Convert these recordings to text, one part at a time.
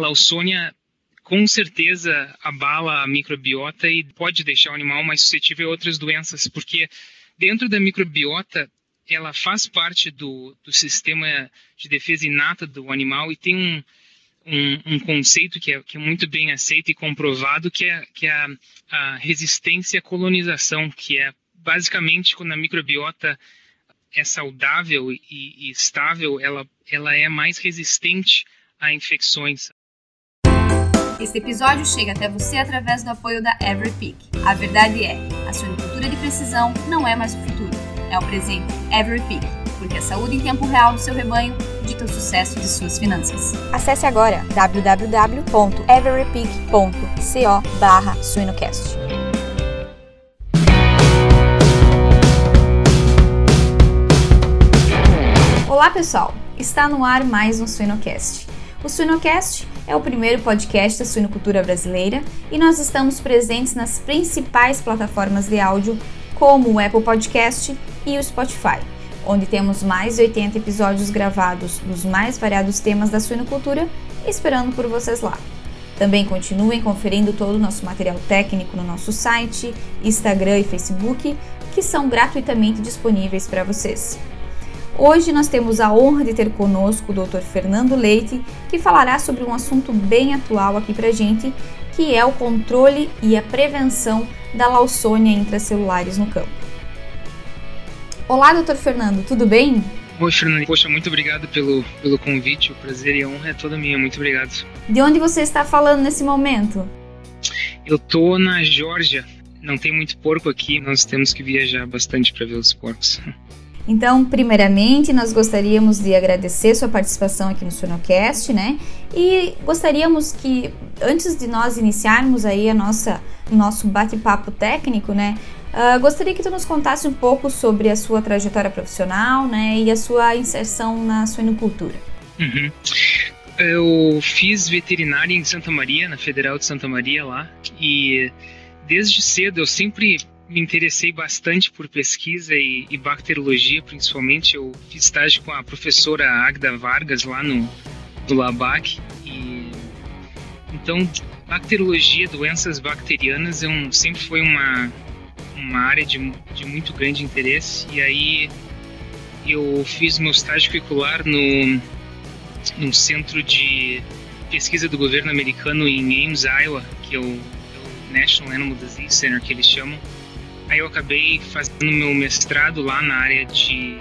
Lawsonia com certeza abala a microbiota e pode deixar o animal mais suscetível a outras doenças, porque dentro da microbiota ela faz parte do, do sistema de defesa inata do animal e tem um, um, um conceito que é, que é, muito bem aceito e comprovado, que é, que é a, a resistência à colonização, que é basicamente quando a microbiota é saudável e, e estável, ela, ela é mais resistente a infecções. Este episódio chega até você através do apoio da Every A verdade é, a suinocultura de precisão não é mais o futuro, é o presente. Every porque a saúde em tempo real do seu rebanho dita o sucesso de suas finanças. Acesse agora www.everypig.co suinocast. Olá pessoal, está no ar mais um Suinocast. O Suinocast é o primeiro podcast da suinocultura brasileira e nós estamos presentes nas principais plataformas de áudio como o Apple Podcast e o Spotify, onde temos mais de 80 episódios gravados dos mais variados temas da suinocultura esperando por vocês lá. Também continuem conferindo todo o nosso material técnico no nosso site, Instagram e Facebook, que são gratuitamente disponíveis para vocês. Hoje nós temos a honra de ter conosco o Dr. Fernando Leite, que falará sobre um assunto bem atual aqui para gente, que é o controle e a prevenção da leucônia intracelulares no campo. Olá, Dr. Fernando, tudo bem? Oi, Fernando. Poxa, muito obrigado pelo, pelo convite. O prazer e a honra é toda minha. Muito obrigado. De onde você está falando nesse momento? Eu tô na Geórgia. Não tem muito porco aqui. Nós temos que viajar bastante para ver os porcos. Então, primeiramente, nós gostaríamos de agradecer sua participação aqui no Sonocast, né? E gostaríamos que, antes de nós iniciarmos aí a nossa nosso bate-papo técnico, né? Uh, gostaria que tu nos contasse um pouco sobre a sua trajetória profissional, né? E a sua inserção na suinocultura. Uhum. Eu fiz veterinária em Santa Maria, na Federal de Santa Maria lá, e desde cedo eu sempre me interessei bastante por pesquisa e, e, bacteriologia, principalmente. Eu fiz estágio com a professora Agda Vargas lá no, no LABAC. E, então, bacteriologia, doenças bacterianas, eu, sempre foi uma, uma área de, de muito grande interesse. E aí eu fiz meu estágio curricular no, no centro de pesquisa do governo americano em Ames, Iowa, que é o, é o National Animal Disease Center, que eles chamam Aí eu acabei fazendo meu mestrado lá na área de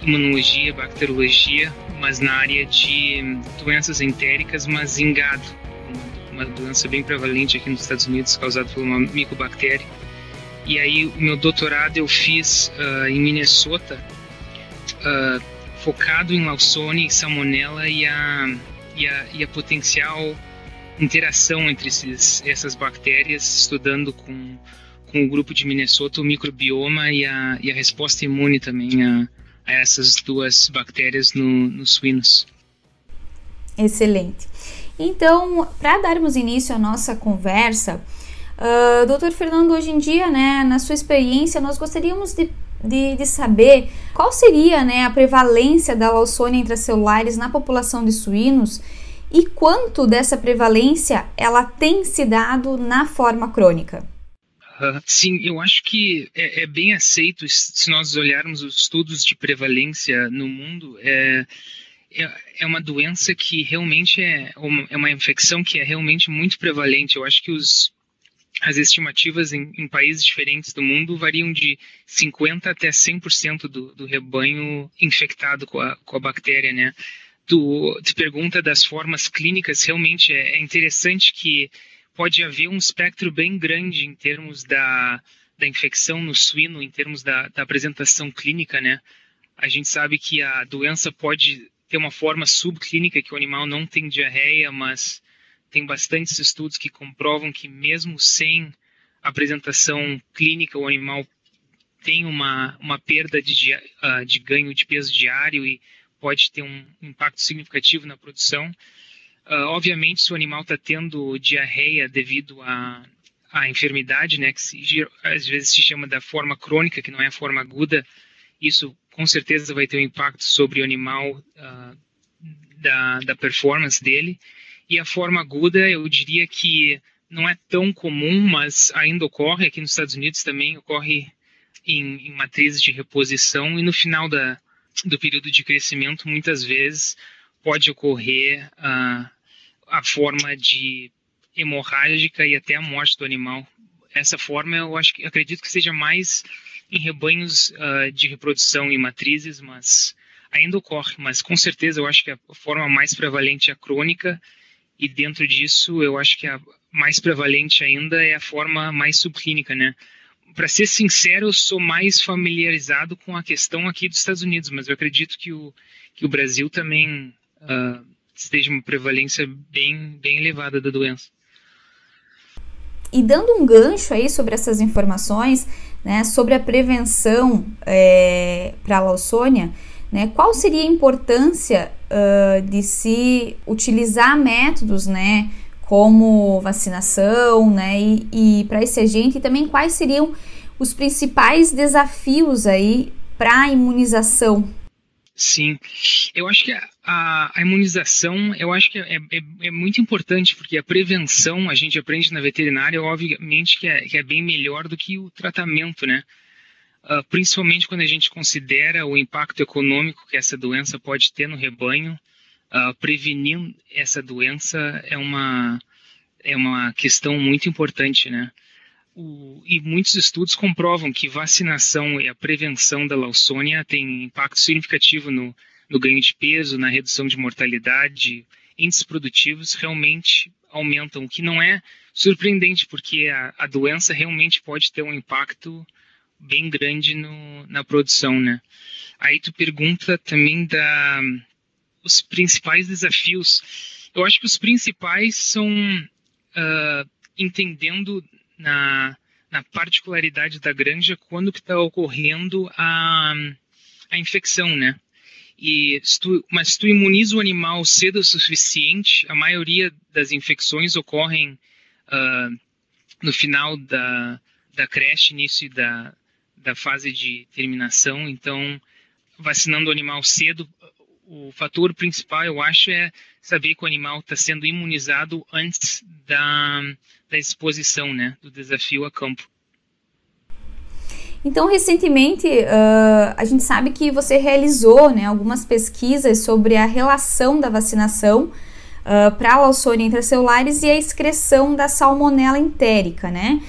imunologia, bacteriologia, mas na área de doenças entéricas, mas em gado. Uma, doença bem prevalente aqui nos Estados Unidos, causada por uma micobactéria. E aí o meu doutorado eu fiz uh, em Minnesota, uh, focado em Lawsone, Salmonella e a, e a, e a potencial interação entre esses, essas bactérias, estudando com com o grupo de Minnesota o microbioma e a, e a resposta imune também a, a essas duas bactérias no, nos suínos. Excelente. Então, para darmos início à nossa conversa, uh, doutor Fernando, hoje em dia, né, na sua experiência, nós gostaríamos de, de, de saber qual seria né, a prevalência da leucônia intracelulares na população de suínos e quanto dessa prevalência ela tem se dado na forma crônica. Sim, eu acho que é, é, bem aceito se nós olharmos os estudos de prevalência no mundo. É, é, é uma doença que realmente é uma, é uma infecção que é realmente muito prevalente. Eu acho que os, as estimativas em, em, países diferentes do mundo variam de 50% até 100% do, do rebanho infectado com a, com a bactéria, né? Tu, tu pergunta das formas clínicas, realmente é, é interessante que pode haver um espectro bem grande em termos da, da infecção no suíno, em termos da, da apresentação clínica, né? A gente sabe que a doença pode ter uma forma subclínica, que o animal não tem diarreia, mas tem bastantes estudos que comprovam que mesmo sem apresentação clínica, o animal tem uma, uma perda de, uh, de ganho de peso diário e pode ter um impacto significativo na produção. Uh, obviamente, se o animal está tendo diarreia devido à, à enfermidade, né, que se, às vezes se chama da forma crônica, que não é a forma aguda, isso com certeza vai ter um impacto sobre o animal uh, da, da performance dele. E a forma aguda, eu diria que não é tão comum, mas ainda ocorre, aqui nos Estados Unidos também ocorre em, em matrizes de reposição e no final da, do período de crescimento, muitas vezes pode ocorrer uh, a forma de hemorrágica e até a morte do animal. Essa forma, eu acho que acredito que seja mais em rebanhos uh, de reprodução e matrizes, mas ainda ocorre. Mas com certeza, eu acho que a forma mais prevalente é a crônica e dentro disso, eu acho que a mais prevalente ainda é a forma mais subclínica, né? Para ser sincero, eu sou mais familiarizado com a questão aqui dos Estados Unidos, mas eu acredito que o, que o Brasil também uh, esteja uma prevalência bem, bem elevada da doença. E dando um gancho aí sobre essas informações, né, sobre a prevenção é, para a Lawsonia, né, qual seria a importância uh, de se utilizar métodos, né, como vacinação, né, e, e para esse agente, e também quais seriam os principais desafios aí para a imunização Sim, eu acho que a, a, imunização, eu acho que é, é, é, muito importante, porque a prevenção, a gente aprende na veterinária, obviamente que é, que é bem melhor do que o tratamento, né? Uh, principalmente quando a gente considera o impacto econômico que essa doença pode ter no rebanho, uh, prevenir essa doença é uma, é uma questão muito importante, né? O, e muitos estudos comprovam que vacinação e a prevenção da Lawsonia tem impacto significativo no, no ganho de peso, na redução de mortalidade, índices produtivos realmente aumentam, o que não é surpreendente, porque a, a doença realmente pode ter um impacto bem grande no, na produção, né? Aí tu pergunta também da os principais desafios. Eu acho que os principais são uh, entendendo na, na particularidade da granja quando que está ocorrendo a, a infecção, né? E se tu, mas se tu imuniza o animal cedo o suficiente, a maioria das infecções ocorrem uh, no final da, da creche, início da, da fase de terminação. Então, vacinando o animal cedo, o fator principal, eu acho, é saber que o animal está sendo imunizado antes da, da exposição, né, do desafio a campo. Então, recentemente, uh, a gente sabe que você realizou né, algumas pesquisas sobre a relação da vacinação uh, para a Lawsonia intracelulares e a excreção da salmonela entérica, né?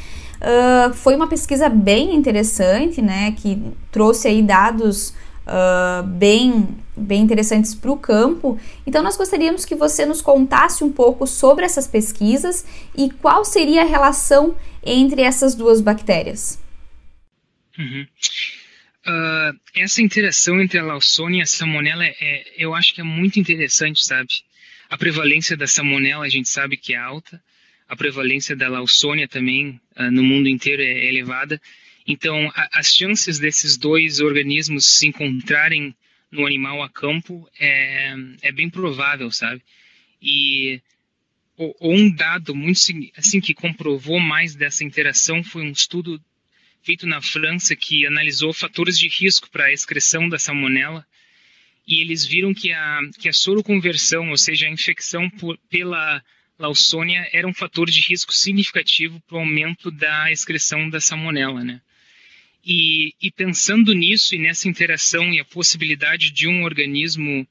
Uh, foi uma pesquisa bem interessante, né, que trouxe aí dados bem, bem interessantes para o campo. Então, nós gostaríamos que você nos contasse um pouco sobre essas pesquisas e qual seria a relação entre essas duas bactérias. Uhum. Uh, essa interação entre a Lawsonia e a Salmonella, é, eu acho que é muito interessante, sabe? A prevalência da Salmonella a gente sabe que é alta, a prevalência da Lawsonia também uh, no mundo inteiro é elevada. Então, a, as chances desses dois organismos se encontrarem no animal a campo é, é bem provável, sabe? E um dado muito assim que comprovou mais dessa interação foi um estudo feito na França que analisou fatores de risco para a excreção da salmonela e eles viram que a que a soroconversão, ou seja, a infecção por, pela Lawsonia era um fator de risco significativo para o aumento da excreção da salmonela, né? E, e, pensando nisso e nessa interação e a possibilidade de um organismo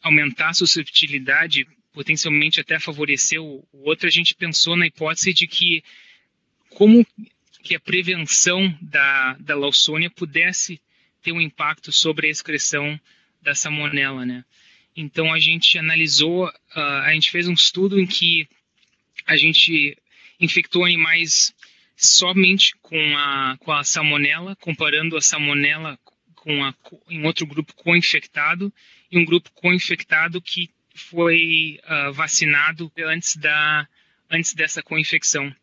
aumentar a susceptibilidade, potencialmente até favorecer o, o outro, a gente pensou na hipótese de que como que a prevenção da, da Lawsonia pudesse ter um impacto sobre a excreção da salmonela, né? Então a gente analisou, uh, a gente fez um estudo em que a gente infectou animais somente com a, com a salmonela, comparando a salmonela com a, em outro grupo co-infectado e um grupo co-infectado que foi uh, vacinado antes, da, antes dessa co-infecção.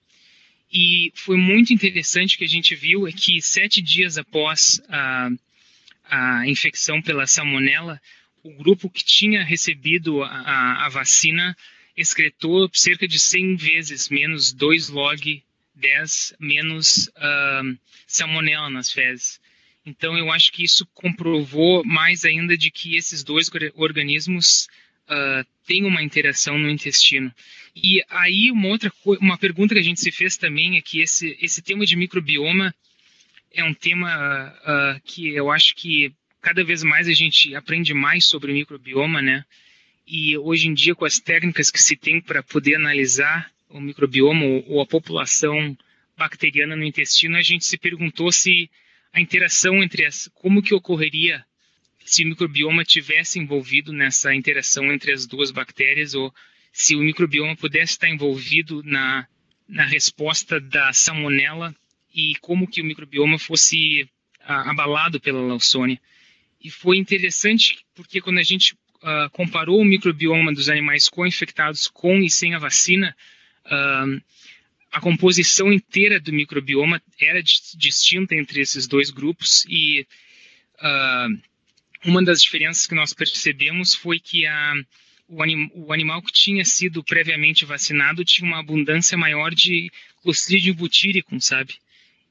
E foi muito interessante que a gente viu é que sete dias após a, a infecção pela salmonela, o grupo que tinha recebido a, a vacina excretou cerca de 100 vezes menos 2 log 10 menos uh, salmonela nas fezes. Então, eu acho que isso comprovou mais ainda de que esses dois organismos uh, tem uma interação no intestino. E aí uma outra uma pergunta que a gente se fez também é que esse esse tema de microbioma é um tema uh, que eu acho que cada vez mais a gente aprende mais sobre microbioma, né? E hoje em dia com as técnicas que se tem para poder analisar o microbioma ou a população bacteriana no intestino, a gente se perguntou se a interação entre as como que ocorreria se o microbioma tivesse envolvido nessa interação entre as duas bactérias ou se o microbioma pudesse estar envolvido na, na resposta da salmonela e como que o microbioma fosse abalado pela Lawsonia. E foi interessante porque quando a gente uh, comparou o microbioma dos animais co-infectados com e sem a vacina, uh, a composição inteira do microbioma era distinta entre esses dois grupos e uh, uma das diferenças que nós percebemos foi que a, o, anim, o, animal que tinha sido previamente vacinado tinha uma abundância maior de Clostridium butyricum, sabe?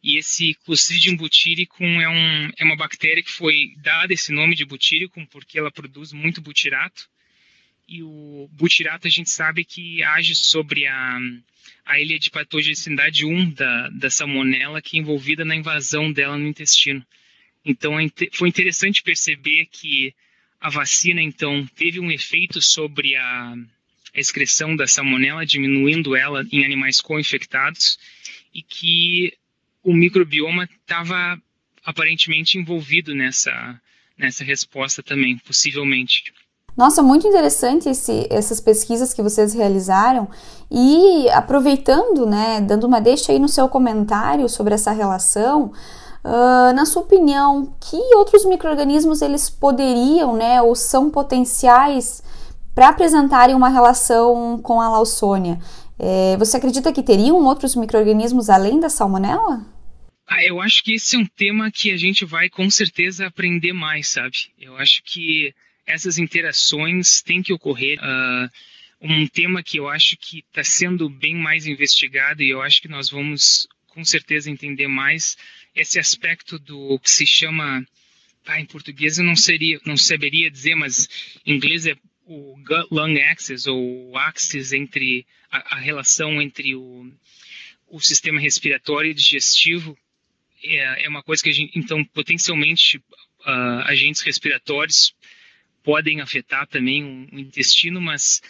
E esse Clostridium butyricum é, um, é uma bactéria que foi dada esse nome de butyricum porque ela produz muito butirato. E o butirato a gente sabe que age sobre a, a ilha de patogenicidade 1 da, da salmonela, que é envolvida na invasão dela no intestino. Então é foi interessante perceber que a vacina então teve um efeito sobre a, a excreção da salmonela, diminuindo ela em animais co-infectados e que o microbioma estava aparentemente envolvido nessa nessa resposta também, possivelmente. Nossa, muito interessante esse, essas pesquisas que vocês realizaram e aproveitando, né, dando uma deixa aí no seu comentário sobre essa relação, Uh, na sua opinião, que outros microrganismos eles poderiam, né, ou são potenciais para apresentarem uma relação com a Lawsonia? É, você acredita que teriam outros microrganismos além da salmonela? Ah, eu acho que esse é um tema que a gente vai com certeza aprender mais, sabe? Eu acho que essas interações têm que ocorrer. Uh, um tema que eu acho que está sendo bem mais investigado e eu acho que nós vamos com certeza entender mais esse aspecto do que se chama, tá, em português eu não seria, não saberia dizer, mas em inglês é o gut lung axis ou o axis entre a, a relação entre o, o sistema respiratório e digestivo é, é uma coisa que a gente, então potencialmente uh, agentes respiratórios podem afetar também o, intestino, mas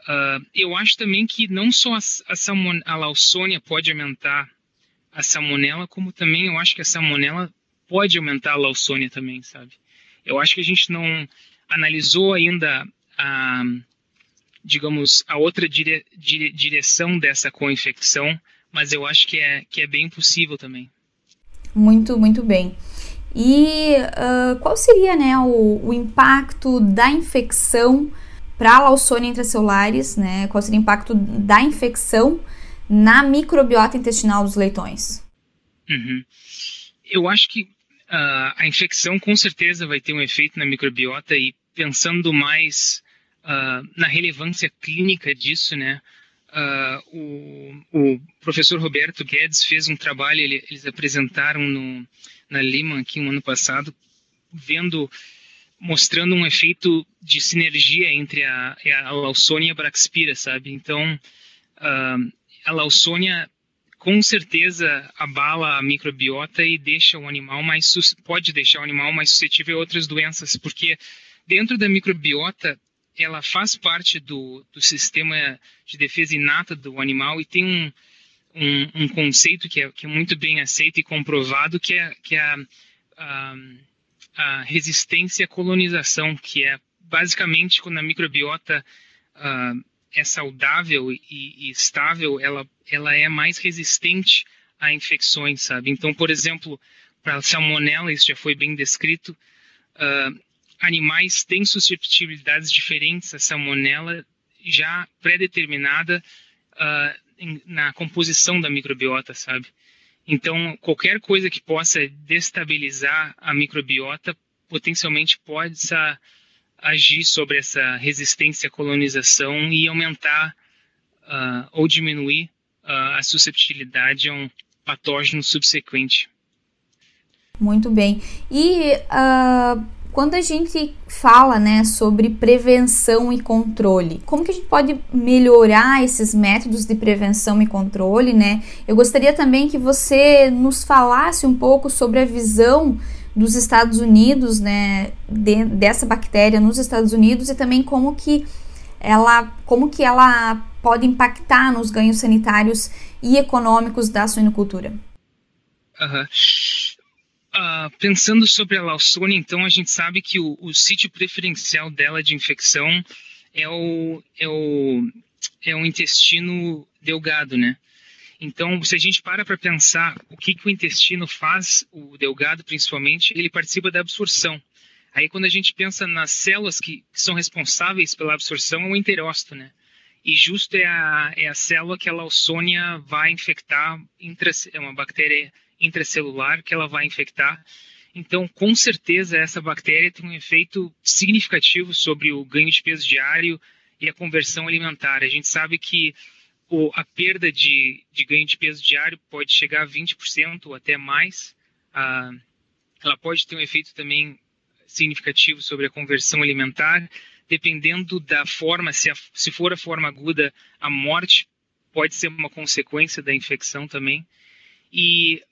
uh, eu acho também que não só a, a, salmon, a pode aumentar a salmonela, como também eu acho que a salmonela pode aumentar a Lawsonia também, sabe? Eu acho que a gente não analisou ainda a, digamos, a outra dire, dire, direção dessa co-infecção, mas eu acho que é, que é bem possível também. Muito, muito bem. E uh, qual seria né, o, o, impacto da infecção para a Lawsonia intracelulares, né? Qual seria o impacto da infecção na microbiota intestinal dos leitões? Uhum. Eu acho que uh, a infecção com certeza vai ter um efeito na microbiota e pensando mais uh, na relevância clínica disso, né? Uh, o, o, professor Roberto Guedes fez um trabalho, ele, eles apresentaram no, na Lima aqui um ano passado, vendo, mostrando um efeito de sinergia entre a, a Lawsonia e a Braxpira, sabe? Então, uh, a Lawsonia com certeza abala a microbiota e deixa o animal mais pode deixar o animal mais suscetível a outras doenças, porque dentro da microbiota ela faz parte do, do sistema de defesa inata do animal e tem um, um, um conceito que é, que é, muito bem aceito e comprovado, que é, que é a, a, a resistência à colonização, que é basicamente quando a microbiota uh, é saudável e, e, estável, ela, ela é mais resistente a infecções, sabe? Então, por exemplo, para a salmonela, isso já foi bem descrito, uh, animais têm susceptibilidades diferentes à salmonela já pré-determinada uh, na composição da microbiota, sabe? Então, qualquer coisa que possa destabilizar a microbiota potencialmente pode agir sobre essa resistência à colonização e aumentar uh, ou diminuir uh, a susceptibilidade a um patógeno subsequente. Muito bem. E uh, Quando a gente fala, né, sobre prevenção e controle, como que a gente pode melhorar esses métodos de prevenção e controle, né? Eu gostaria também que você nos falasse um pouco sobre a visão dos Estados Unidos, né, de, dessa bactéria nos Estados Unidos e também como que ela, como que ela pode impactar nos ganhos sanitários e econômicos da suinocultura. Uhum. Uh, pensando sobre a Lawsonia, então a gente sabe que o, o, sítio preferencial dela de infecção é o, é o, é o intestino delgado, né? Então, se a gente para para pensar o que, que o intestino faz, o delgado principalmente, ele participa da absorção. Aí, quando a gente pensa nas células que, que são responsáveis pela absorção, é o enterócito, né? E justo é a, é a célula que a Lawsonia vai infectar, é uma bactéria intracelular que ela vai infectar. Então, com certeza, essa bactéria tem um efeito significativo sobre o ganho de peso diário e a conversão alimentar. A gente sabe que o, a perda de, de, ganho de peso diário pode chegar a 20% ou até mais. Ah, ela pode ter um efeito também significativo sobre a conversão alimentar. Dependendo da forma, se, a, se for a forma aguda, a morte pode ser uma consequência da infecção também. E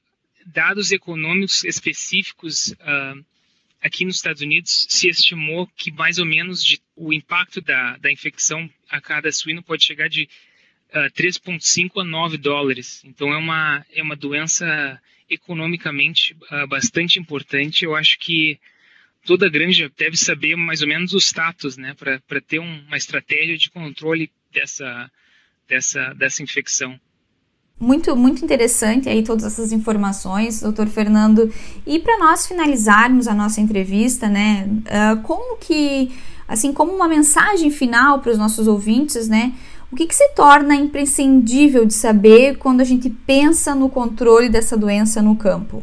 dados econômicos específicos uh, aqui nos Estados Unidos se estimou que mais ou menos de, o impacto da, da infecção a cada suíno pode chegar de uh, ah, 3,5 a 9 dólares. Então é uma, é uma doença economicamente uh, bastante importante. Eu acho que toda granja deve saber mais ou menos os status, né, para ter um, uma estratégia de controle dessa, dessa, dessa infecção muito, muito interessante aí todas essas informações, doutor Fernando. E para nós finalizarmos a nossa entrevista, né, uh, como que, assim, como uma mensagem final para os nossos ouvintes, né, o que, que se torna imprescindível de saber quando a gente pensa no controle dessa doença no campo?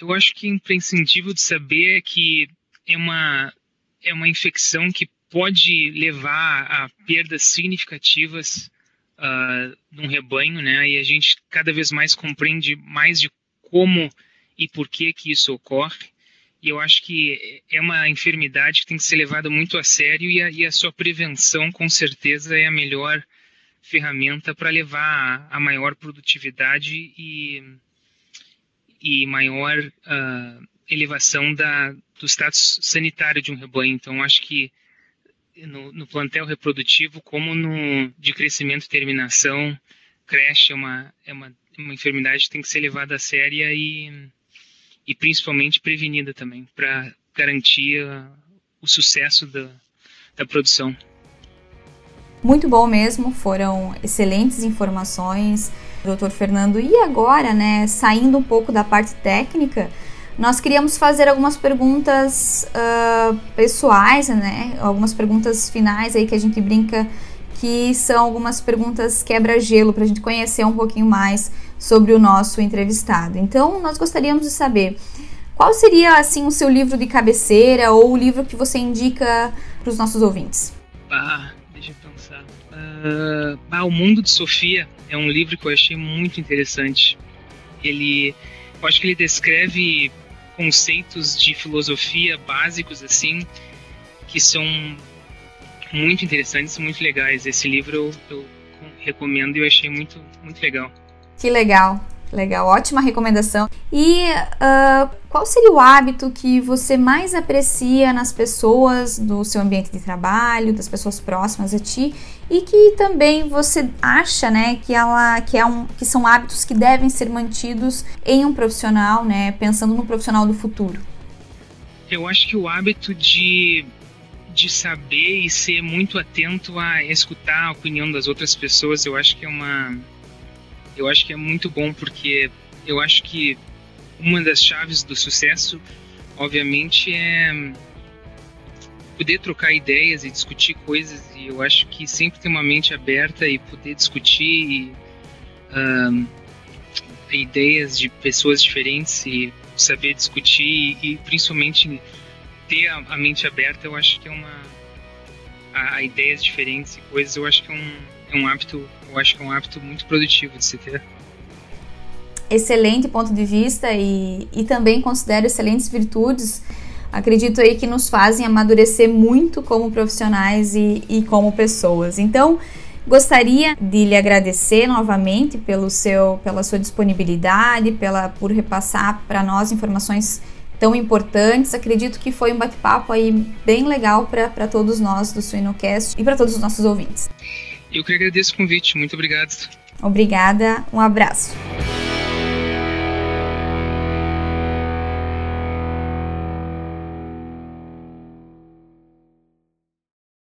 Eu acho que imprescindível de saber é que é uma, é uma infecção que pode levar a perdas significativas uh, num rebanho, né? E a gente cada vez mais compreende mais de como e por que que isso ocorre. E eu acho que é uma enfermidade que tem que ser levada muito a sério e a, e a sua prevenção, com certeza, é a melhor ferramenta para levar a, a, maior produtividade e, e maior uh, elevação da, do status sanitário de um rebanho. Então, acho que no, no, plantel reprodutivo como no de crescimento e terminação. Creche é uma, é uma, uma enfermidade que tem que ser levada a séria e, e principalmente prevenida também, para garantir o sucesso da, da produção. Muito bom mesmo, foram excelentes informações, doutor Fernando. E agora, né, saindo um pouco da parte técnica, nós queríamos fazer algumas perguntas uh, pessoais, né? Algumas perguntas finais aí que a gente brinca que são algumas perguntas quebra-gelo para a gente conhecer um pouquinho mais sobre o nosso entrevistado. Então, nós gostaríamos de saber qual seria assim o seu livro de cabeceira ou o livro que você indica para os nossos ouvintes. Ah, deixa eu pensar. Uh, ah, o Mundo de Sofia é um livro que eu achei muito interessante. Ele, eu acho que ele descreve conceitos de filosofia básicos assim que são muito interessantes, muito legais. Esse livro eu, eu recomendo e eu achei muito muito legal. Que legal. Legal, ótima recomendação. E uh, qual seria o hábito que você mais aprecia nas pessoas do seu ambiente de trabalho, das pessoas próximas a ti, e que também você acha, né, que ela que é um que são hábitos que devem ser mantidos em um profissional, né, pensando no profissional do futuro? Eu acho que o hábito de de saber e ser muito atento a escutar a opinião das outras pessoas, eu acho que é uma eu acho que é muito bom porque eu acho que uma das chaves do sucesso, obviamente, é poder trocar ideias e discutir coisas. E eu acho que sempre ter uma mente aberta e poder discutir um, ideias de pessoas diferentes e saber discutir e principalmente ter a, a mente aberta, eu acho que é uma a, a ideias diferentes e coisas. Eu acho que é um, é um hábito eu acho que é um hábito muito produtivo de se ter. Excelente ponto de vista e, e também considero excelentes virtudes acredito aí que nos fazem amadurecer muito como profissionais e, e como pessoas. Então, Gostaria de lhe agradecer novamente pelo seu, pela sua disponibilidade, pela, por repassar para nós informações tão importantes. Acredito que foi um bate-papo aí bem legal para todos nós do Suinocast e para todos os nossos ouvintes. Eu que agradeço o convite. Muito obrigado. Obrigada. Um abraço.